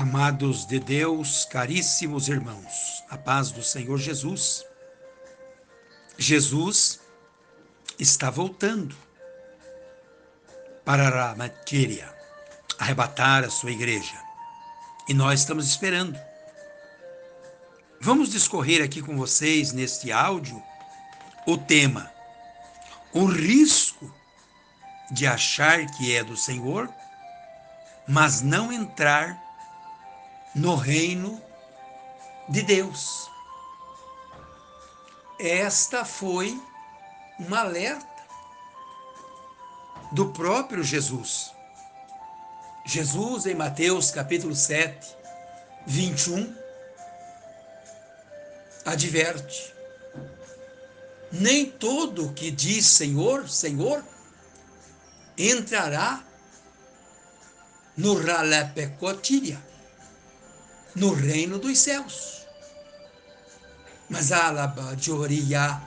Amados de Deus, caríssimos irmãos, a paz do Senhor Jesus. Jesus está voltando para a matéria, arrebatar a sua igreja. E nós estamos esperando. Vamos discorrer aqui com vocês neste áudio o tema: o risco de achar que é do Senhor, mas não entrar no reino de Deus. Esta foi uma alerta do próprio Jesus. Jesus, em Mateus capítulo 7, 21, adverte: Nem todo que diz Senhor, Senhor, entrará no ralepecotíria no reino dos céus. Mas alabajoria,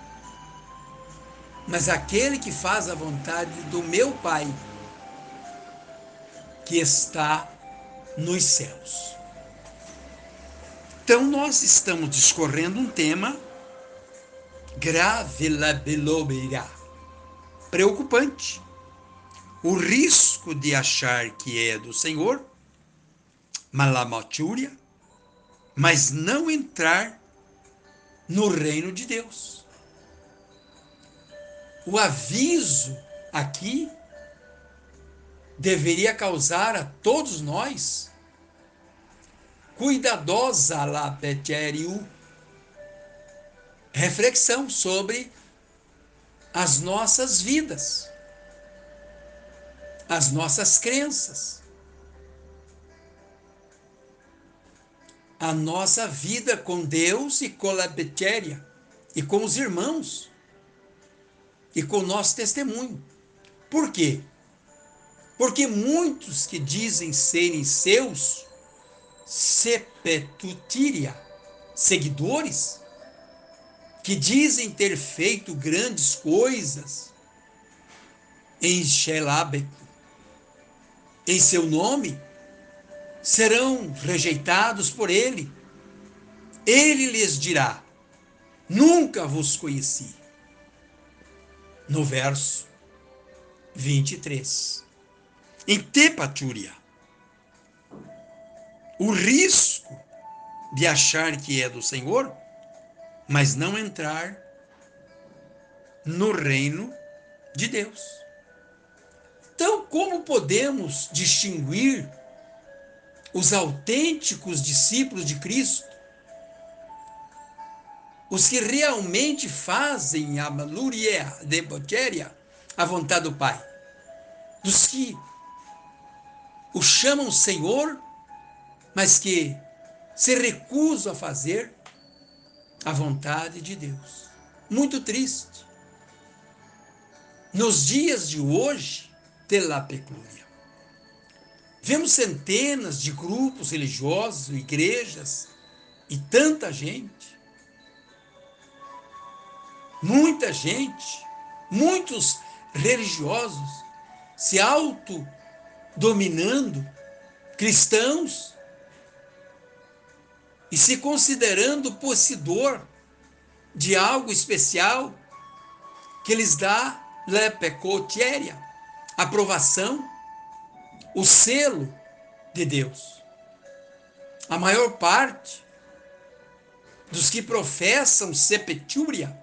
mas aquele que faz a vontade do meu Pai, que está nos céus. Então, nós estamos discorrendo um tema grave, preocupante. O risco de achar que é do Senhor, malamotúria, mas não entrar no reino de Deus. O aviso aqui deveria causar a todos nós cuidadosa lapeteriu reflexão sobre as nossas vidas, as nossas crenças a nossa vida com Deus e com a Betéria, e com os irmãos, e com o nosso testemunho. Por quê? Porque muitos que dizem serem seus sepetutíria, seguidores, que dizem ter feito grandes coisas em Xelabeco, em seu nome, serão rejeitados por ele. Ele lhes dirá: Nunca vos conheci. No verso 23. Em Tepatúria, o risco de achar que é do Senhor, mas não entrar no reino de Deus. Então, como podemos distinguir os autênticos discípulos de Cristo, os que realmente fazem a maluria de botéria, a vontade do Pai, dos que o chamam Senhor, mas que se recusam a fazer a vontade de Deus. Muito triste. Nos dias de hoje, tela peclúria. Vemos centenas de grupos religiosos, igrejas e tanta gente. Muita gente, muitos religiosos se autodominando, cristãos, e se considerando possuidor de algo especial que lhes dá lepecotiéria, aprovação o selo de Deus. A maior parte dos que professam sepetúria,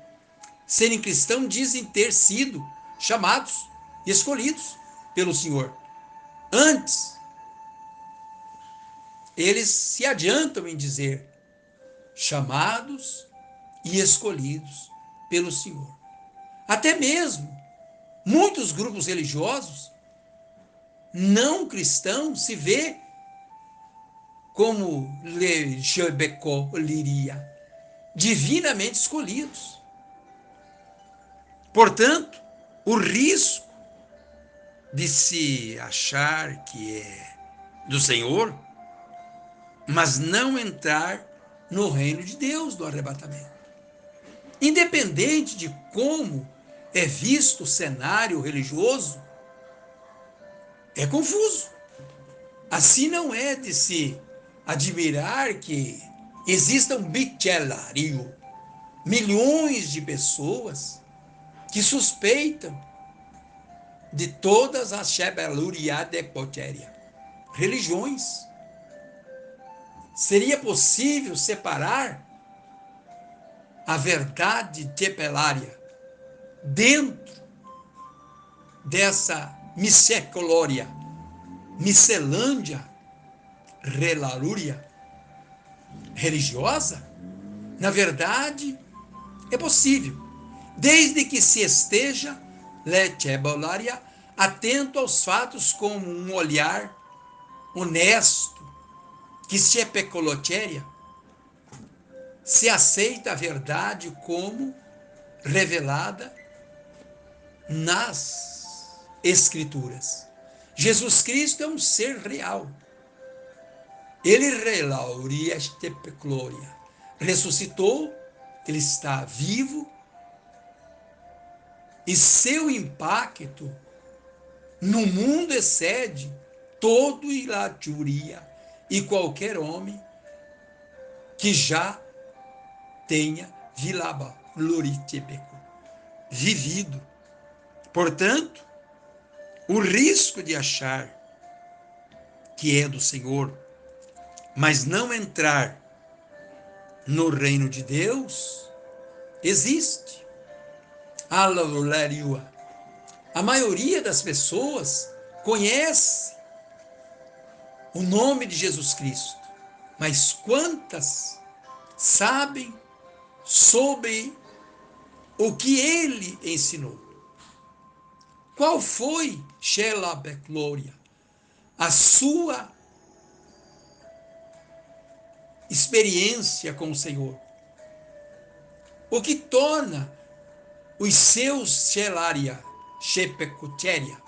serem cristãos, dizem ter sido chamados e escolhidos pelo Senhor. Antes, eles se adiantam em dizer chamados e escolhidos pelo Senhor. Até mesmo muitos grupos religiosos não cristão se vê como Le Jebeco liria, divinamente escolhidos. Portanto, o risco de se achar que é do Senhor, mas não entrar no reino de Deus do arrebatamento. Independente de como é visto o cenário religioso, é confuso. Assim não é de se admirar que existam bichelario, milhões de pessoas que suspeitam de todas as Shebeluria de Potéria, religiões. Seria possível separar a verdade tepelária dentro dessa missecolória, miscelândia, relalúria religiosa? Na verdade, é possível, desde que se esteja letebolaria atento aos fatos com um olhar honesto, que se é pecolotéria, se aceita a verdade como revelada nas Escrituras. Jesus Cristo é um ser real. Ele relauria pecloria. Ressuscitou, ele está vivo e seu impacto no mundo excede todo ilaturia e qualquer homem que já tenha vilaba vivido. Portanto, o risco de achar que é do Senhor, mas não entrar no reino de Deus, existe. A maioria das pessoas conhece o nome de Jesus Cristo, mas quantas sabem sobre o que ele ensinou? Qual foi, Shela Glória, a sua experiência com o Senhor? O que torna os seus Shelaria, Shepecutéria,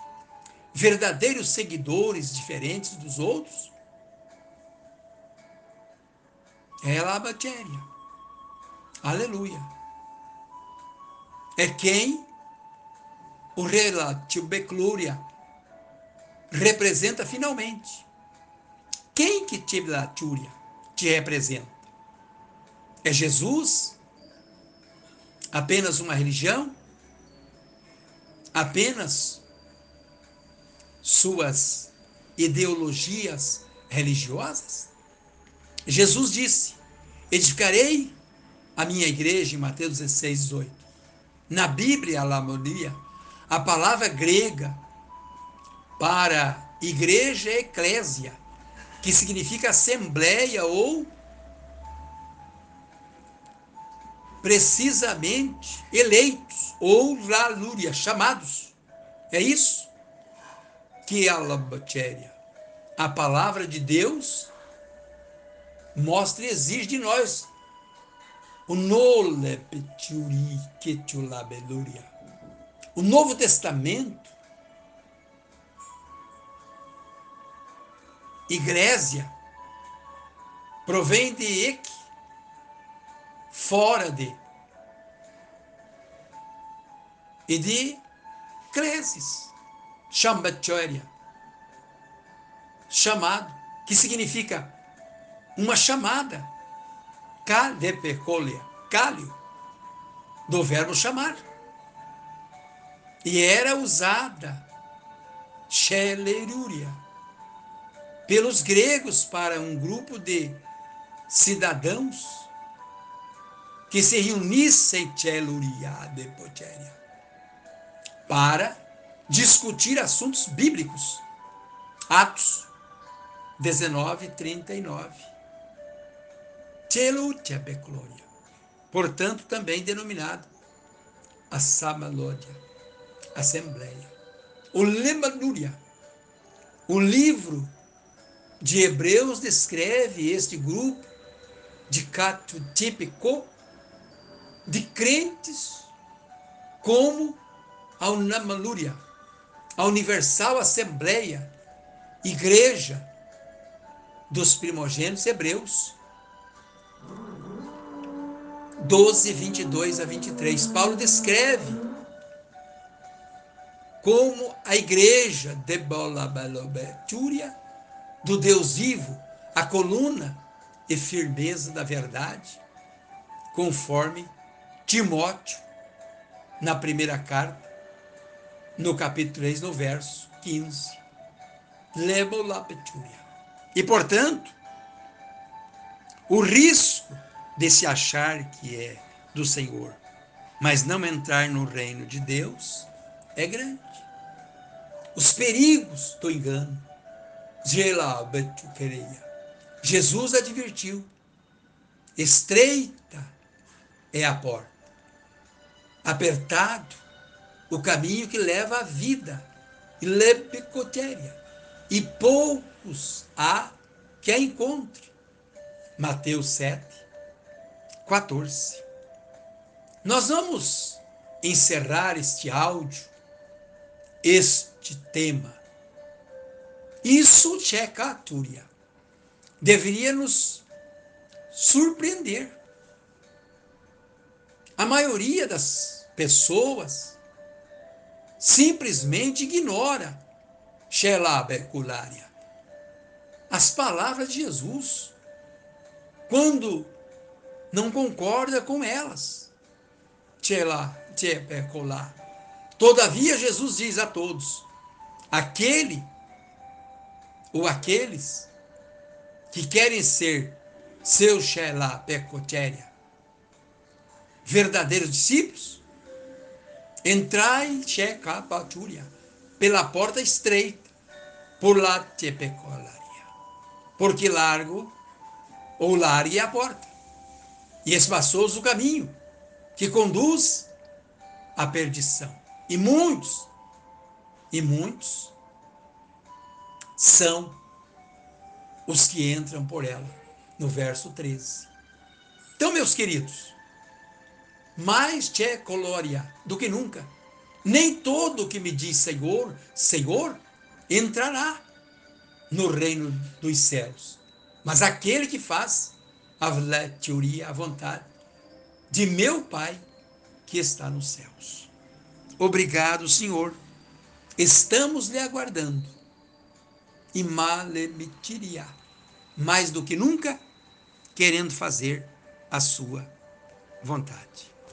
verdadeiros seguidores diferentes dos outros? É a matéria. Aleluia. É quem o relativo Beclúria representa finalmente. Quem que te te representa? É Jesus? apenas uma religião, apenas suas ideologias religiosas? Jesus disse: Edificarei a minha igreja, em Mateus 16, 18. Na Bíblia, Alamonia, a palavra grega para igreja é eclésia, que significa assembleia ou precisamente eleitos ou lalúria, chamados. É isso que é a. A palavra de Deus mostra e exige de nós o O Novo Testamento, igreja, provém de ek, fora de. E de creses, chambatória, chamado, que significa uma chamada, calepecolia, cálio, do verbo chamar. E era usada, chelerúria, pelos gregos para um grupo de cidadãos que se reunissem para discutir assuntos bíblicos. Atos 19, 39. Telutia Portanto, também denominado a Samalódia, Assembleia. O Lemanúria, o livro de Hebreus descreve este grupo de cato típico de crentes como a Unamalúria, a Universal Assembleia, Igreja dos Primogênitos Hebreus. 12, 22 a 23. Paulo descreve como a igreja de Bolabalobetúria, do Deus vivo, a coluna e firmeza da verdade, conforme Timóteo, na primeira carta, no capítulo 3, no verso 15. E, portanto, o risco de se achar que é do Senhor, mas não entrar no reino de Deus, é grande. Os perigos do engano. Jesus advertiu: estreita é a porta, apertado o caminho que leva à vida, e poucos há que a encontre. Mateus 7, 14. Nós vamos encerrar este áudio, este tema. Isso, Tchekaturia, deveria nos surpreender. A maioria das pessoas simplesmente ignora Shelabekularia, as palavras de Jesus, quando não concorda com elas. Todavia, Jesus diz a todos: aquele ou aqueles que querem ser seu Shelah Pecotéria, verdadeiros discípulos, entrai Shekapaturia, pela porta estreita, por lá Tepecolaria. Porque largo ou larga é a porta, e espaçoso o caminho que conduz à perdição. E muitos, e muitos são os que entram por ela, no verso 13. Então, meus queridos, mais te colória do que nunca, nem todo que me diz Senhor, Senhor, entrará no reino dos céus, mas aquele que faz a teoria, a vontade de meu Pai que está nos céus. Obrigado, Senhor. Estamos lhe aguardando. E malemitiria, mais do que nunca, querendo fazer a sua vontade.